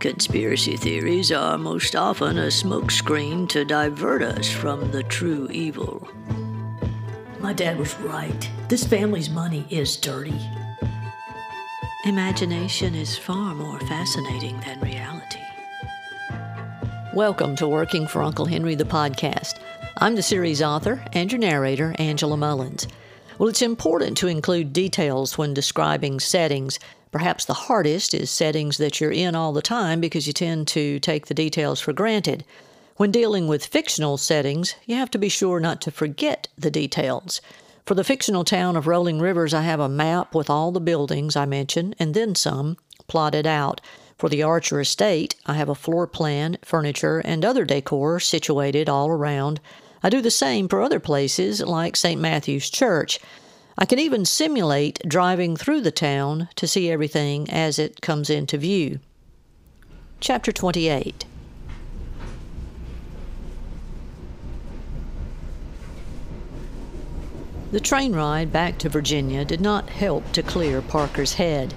Conspiracy theories are most often a smokescreen to divert us from the true evil. My dad was right. This family's money is dirty. Imagination is far more fascinating than reality. Welcome to Working for Uncle Henry, the podcast. I'm the series author and your narrator, Angela Mullins. Well, it's important to include details when describing settings Perhaps the hardest is settings that you're in all the time because you tend to take the details for granted. When dealing with fictional settings, you have to be sure not to forget the details. For the fictional town of Rolling Rivers, I have a map with all the buildings I mentioned and then some plotted out. For the Archer estate, I have a floor plan, furniture, and other decor situated all around. I do the same for other places like St. Matthew's Church. I can even simulate driving through the town to see everything as it comes into view. Chapter 28 The train ride back to Virginia did not help to clear Parker's head.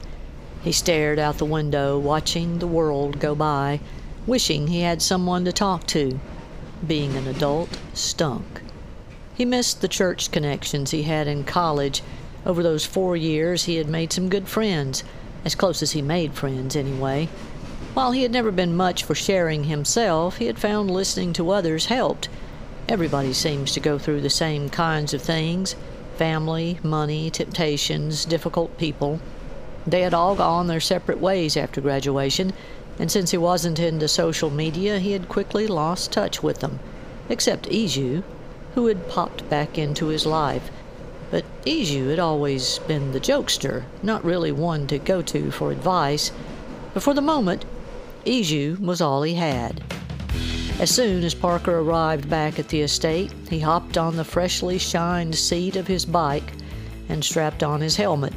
He stared out the window, watching the world go by, wishing he had someone to talk to. Being an adult stunk. He missed the church connections he had in college. Over those four years, he had made some good friends, as close as he made friends, anyway. While he had never been much for sharing himself, he had found listening to others helped. Everybody seems to go through the same kinds of things family, money, temptations, difficult people. They had all gone their separate ways after graduation, and since he wasn't into social media, he had quickly lost touch with them, except Izu, who had popped back into his life. But Izu had always been the jokester, not really one to go to for advice. But for the moment, Izu was all he had. As soon as Parker arrived back at the estate, he hopped on the freshly shined seat of his bike and strapped on his helmet.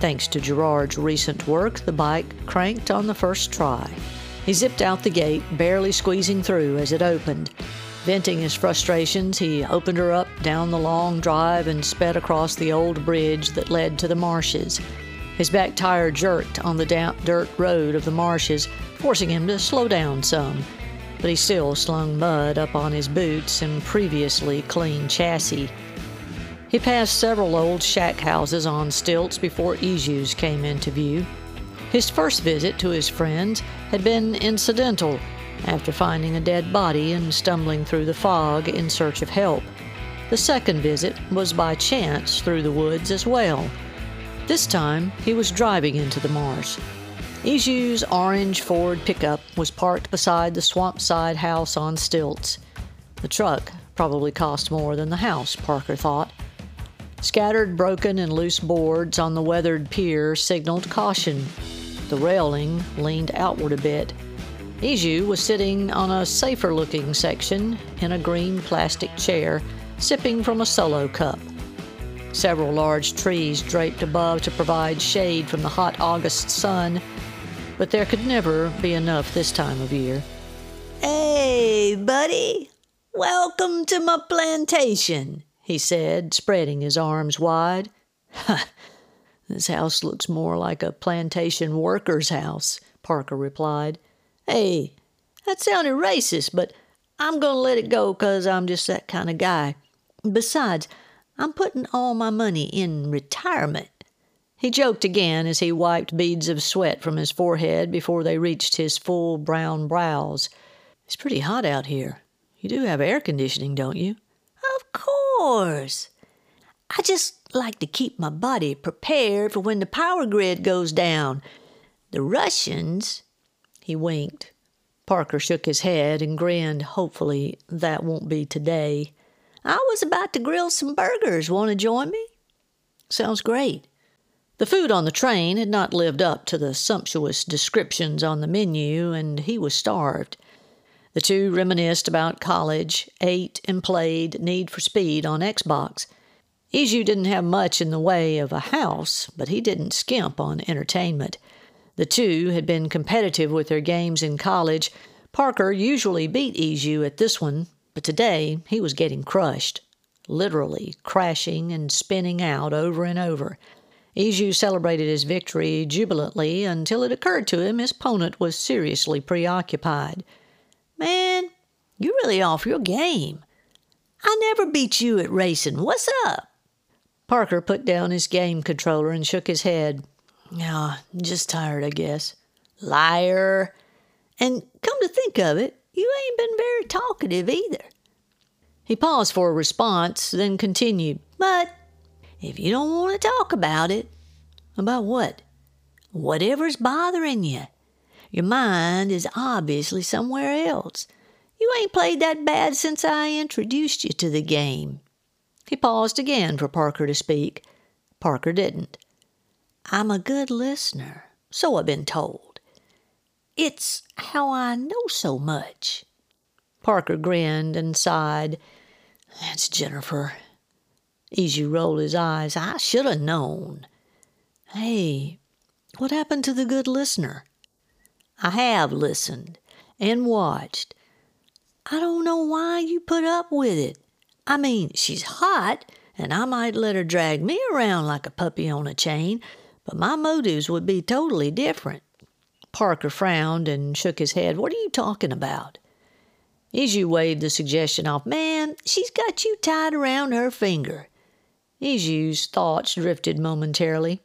Thanks to Gerard's recent work, the bike cranked on the first try. He zipped out the gate, barely squeezing through as it opened, Venting his frustrations, he opened her up down the long drive and sped across the old bridge that led to the marshes. His back tire jerked on the damp dirt road of the marshes, forcing him to slow down some, but he still slung mud up on his boots and previously clean chassis. He passed several old shack houses on stilts before Izu's came into view. His first visit to his friends had been incidental after finding a dead body and stumbling through the fog in search of help. The second visit was by chance through the woods as well. This time, he was driving into the marsh. Izu's orange Ford pickup was parked beside the swampside house on stilts. The truck probably cost more than the house, Parker thought. Scattered broken and loose boards on the weathered pier signaled caution. The railing leaned outward a bit, Izu was sitting on a safer looking section in a green plastic chair, sipping from a solo cup. Several large trees draped above to provide shade from the hot August sun, but there could never be enough this time of year. Hey, buddy, welcome to my plantation, he said, spreading his arms wide. this house looks more like a plantation worker's house, Parker replied. Hey, that sounded racist, but I'm going to let it go 'cause I'm just that kind of guy. Besides, I'm putting all my money in retirement. He joked again as he wiped beads of sweat from his forehead before they reached his full brown brows. It's pretty hot out here. You do have air conditioning, don't you? Of course. I just like to keep my body prepared for when the power grid goes down. The Russians, he winked. Parker shook his head and grinned. Hopefully, that won't be today. I was about to grill some burgers. Want to join me? Sounds great. The food on the train had not lived up to the sumptuous descriptions on the menu, and he was starved. The two reminisced about college, ate and played Need for Speed on Xbox. Izu didn't have much in the way of a house, but he didn't skimp on entertainment. The two had been competitive with their games in college. Parker usually beat Izu at this one, but today he was getting crushed, literally crashing and spinning out over and over. Izu celebrated his victory jubilantly until it occurred to him his opponent was seriously preoccupied. Man, you're really off your game. I never beat you at racing. What's up? Parker put down his game controller and shook his head. Yeah, just tired, I guess. Liar. And come to think of it, you ain't been very talkative either. He paused for a response, then continued. But if you don't want to talk about it, about what? Whatever's bothering you. Your mind is obviously somewhere else. You ain't played that bad since I introduced you to the game. He paused again for Parker to speak. Parker didn't. I'm a good listener, so I've been told. It's how I know so much. Parker grinned and sighed. That's Jennifer. Izu rolled his eyes. I should have known. Hey, what happened to the good listener? I have listened and watched. I don't know why you put up with it. I mean, she's hot, and I might let her drag me around like a puppy on a chain, but my motives would be totally different. Parker frowned and shook his head. What are you talking about? Izu waved the suggestion off. Man, she's got you tied around her finger. Izu's thoughts drifted momentarily.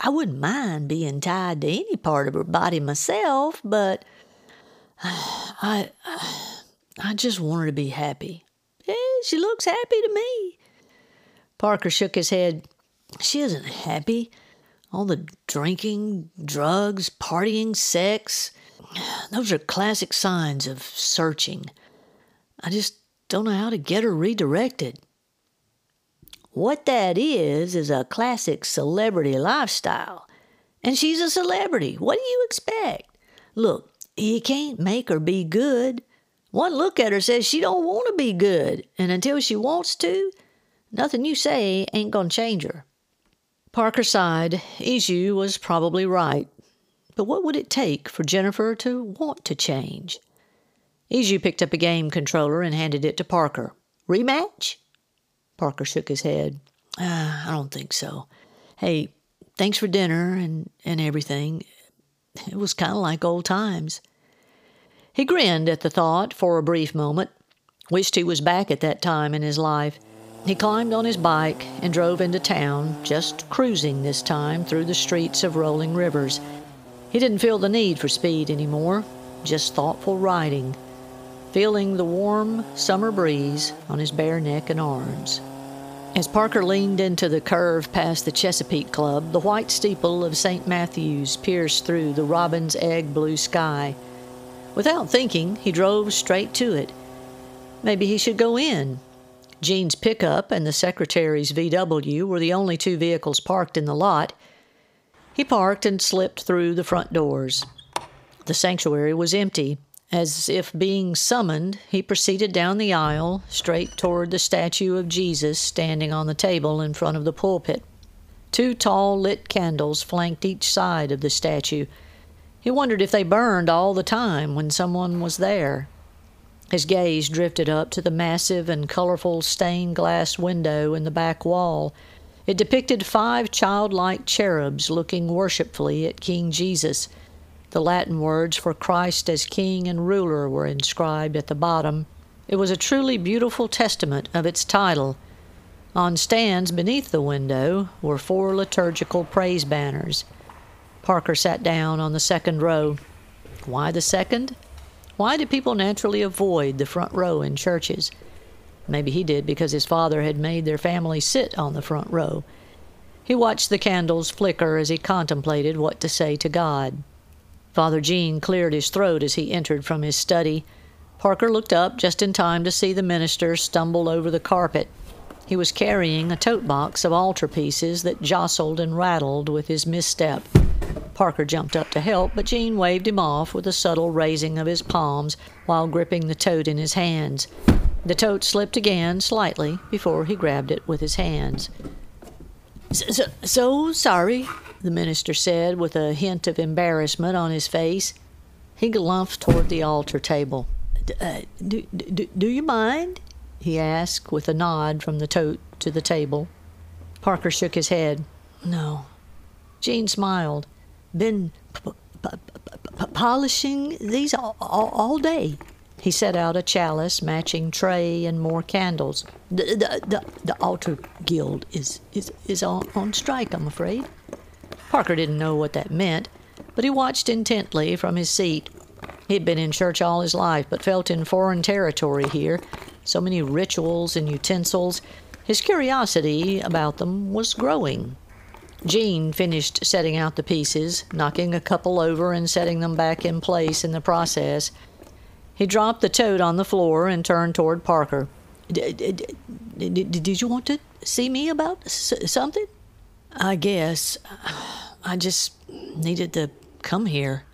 I wouldn't mind being tied to any part of her body myself, but I, I, I just want her to be happy. Yeah, she looks happy to me. Parker shook his head. She isn't happy. All the drinking, drugs, partying, sex, those are classic signs of searching. I just don't know how to get her redirected. What that is, is a classic celebrity lifestyle. And she's a celebrity. What do you expect? Look, you can't make her be good. One look at her says she don't want to be good, and until she wants to, nothing you say ain't gonna change her. Parker sighed. Izu was probably right. But what would it take for Jennifer to want to change? Izu picked up a game controller and handed it to Parker. Rematch? Parker shook his head. Uh, I don't think so. Hey, thanks for dinner and, and everything. It was kind of like old times. He grinned at the thought for a brief moment, wished he was back at that time in his life. He climbed on his bike and drove into town, just cruising this time through the streets of rolling rivers. He didn't feel the need for speed anymore, just thoughtful riding, feeling the warm summer breeze on his bare neck and arms. As Parker leaned into the curve past the Chesapeake Club, the white steeple of St. Matthew's pierced through the robin's egg blue sky. Without thinking, he drove straight to it. Maybe he should go in. Jean's pickup and the secretary's VW were the only two vehicles parked in the lot. He parked and slipped through the front doors. The sanctuary was empty. As if being summoned, he proceeded down the aisle, straight toward the statue of Jesus standing on the table in front of the pulpit. Two tall lit candles flanked each side of the statue. He wondered if they burned all the time when someone was there. His gaze drifted up to the massive and colorful stained glass window in the back wall. It depicted five childlike cherubs looking worshipfully at King Jesus. The Latin words for Christ as King and Ruler were inscribed at the bottom. It was a truly beautiful testament of its title. On stands beneath the window were four liturgical praise banners. Parker sat down on the second row. Why the second? Why do people naturally avoid the front row in churches? Maybe he did because his father had made their family sit on the front row. He watched the candles flicker as he contemplated what to say to God. Father Jean cleared his throat as he entered from his study. Parker looked up just in time to see the minister stumble over the carpet. He was carrying a tote box of altar pieces that jostled and rattled with his misstep. Parker jumped up to help, but Jean waved him off with a subtle raising of his palms while gripping the tote in his hands. The tote slipped again slightly before he grabbed it with his hands. So, so sorry, the minister said with a hint of embarrassment on his face. He glanced toward the altar table. Uh, do, do, do you mind? he asked with a nod from the tote to the table. Parker shook his head. No. Jean smiled. Been p- p- p- polishing these all, all, all, day. He set out a chalice, matching tray, and more candles. The, the, the, the altar guild is, is, is on, on strike, I'm afraid. Parker didn't know what that meant, but he watched intently from his seat. He'd been in church all his life, but felt in foreign territory here. So many rituals and utensils. His curiosity about them was growing. Jean finished setting out the pieces, knocking a couple over and setting them back in place in the process. He dropped the toad on the floor and turned toward Parker. Did you want to see me about something? I guess. I just needed to come here.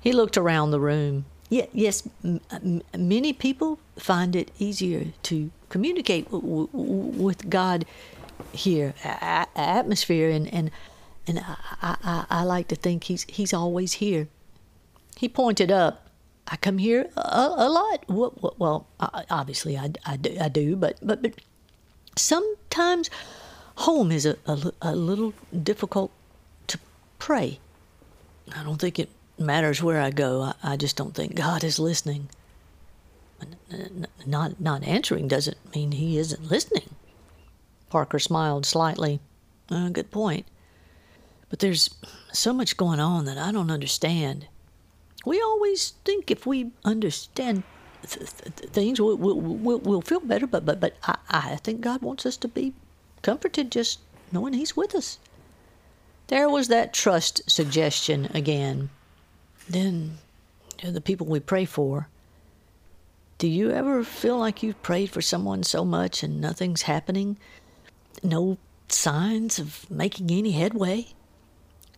He looked around the room. Yeah, yes, many people find it easier to communicate with God here, a- atmosphere, and and and I, I, I like to think he's he's always here. He pointed up. I come here a, a lot. Well, well, obviously I, I, do, I do, but but but sometimes home is a, a, a little difficult to pray. I don't think it matters where I go. I, I just don't think God is listening. Not not answering doesn't mean He isn't listening. Parker smiled slightly. Uh, good point. But there's so much going on that I don't understand. We always think if we understand th- th- things, we'll, we'll, we'll, feel better, but, but, but I, I think God wants us to be comforted just knowing He's with us. There was that trust suggestion again. Then, the people we pray for. Do you ever feel like you've prayed for someone so much and nothing's happening? No signs of making any headway?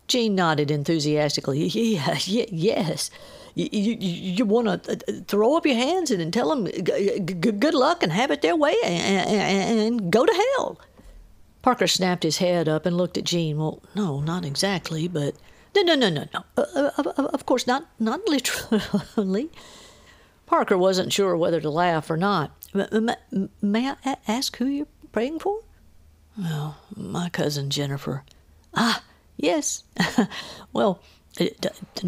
Jean nodded enthusiastically. Yeah, yeah yes. You, you, you want to uh, throw up your hands and tell them good luck and have it their way and, and, go to hell. Parker snapped his head up and looked at Jean. Well, no, not exactly, but no, no, no, no, no. Uh, of, of course, not, not literally. Parker wasn't sure whether to laugh or not. May I ask who you're praying for? Well, my cousin Jennifer. Ah, yes. well, uh,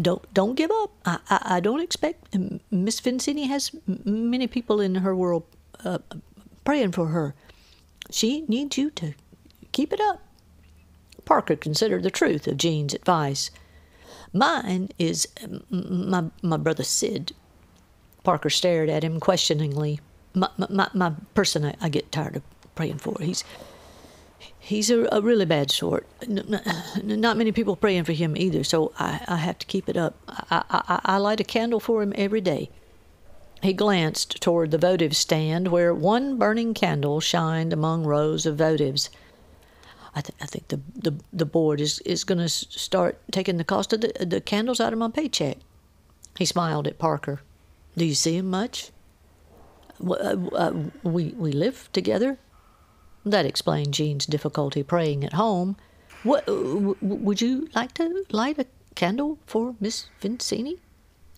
don't don't give up. I, I, I don't expect Miss Vincini has many people in her world uh, praying for her. She needs you to keep it up. Parker considered the truth of Jean's advice. Mine is my my brother Sid. Parker stared at him questioningly. My my my person I, I get tired of praying for. He's he's a, a, really bad sort. Not many people praying for him either, so I, I have to keep it up. I, I, I light a candle for him every day. He glanced toward the votive stand where one burning candle shined among rows of votives. I, th- I think the, the, the board is, is going to start taking the cost of the, the candles out of my paycheck. He smiled at Parker. Do you see him much? Uh, uh, we, we live together. That explained Jean's difficulty praying at home. What, would you like to light a candle for Miss Vincini?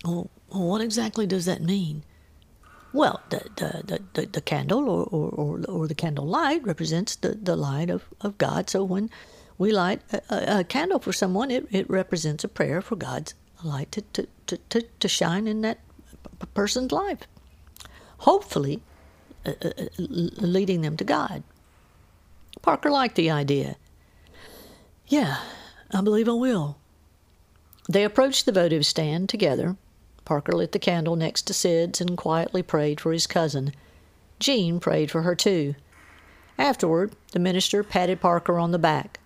Oh, what exactly does that mean? Well, the, the, the, the, candle or, or, or, the candle light represents the, the light of, of God. So when we light a, a candle for someone, it, it represents a prayer for God's light to, to, to, to, to shine in that person's life. Hopefully, uh, uh, leading them to God. Parker liked the idea. Yeah, I believe I will. They approached the votive stand together. Parker lit the candle next to Sid's and quietly prayed for his cousin. Jean prayed for her too. Afterward, the minister patted Parker on the back.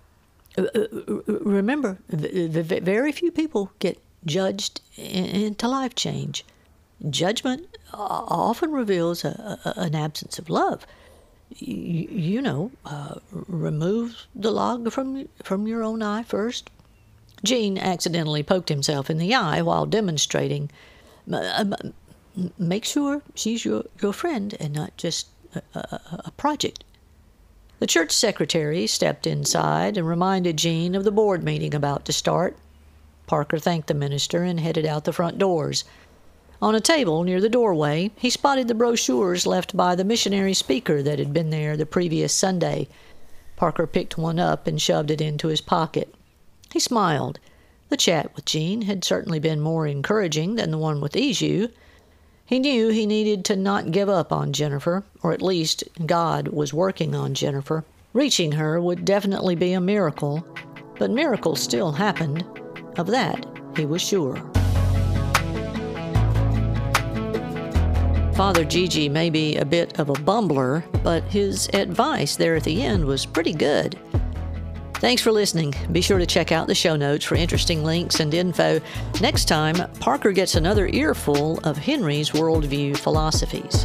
Uh, uh, remember, very few people get judged into life change. Judgment often reveals a, a, an absence of love you know, uh, remove the log from from your own eye first. Jean accidentally poked himself in the eye while demonstrating. Make sure she's your, your friend and not just a, a, a project. The church secretary stepped inside and reminded Jean of the board meeting about to start. Parker thanked the minister and headed out the front doors. On a table near the doorway, he spotted the brochures left by the missionary speaker that had been there the previous Sunday. Parker picked one up and shoved it into his pocket. He smiled. The chat with Jean had certainly been more encouraging than the one with Izu. He knew he needed to not give up on Jennifer, or at least God was working on Jennifer. Reaching her would definitely be a miracle, but miracles still happened. Of that, he was sure. Father Gigi may be a bit of a bumbler, but his advice there at the end was pretty good. Thanks for listening. Be sure to check out the show notes for interesting links and info. Next time, Parker gets another earful of Henry's worldview philosophies.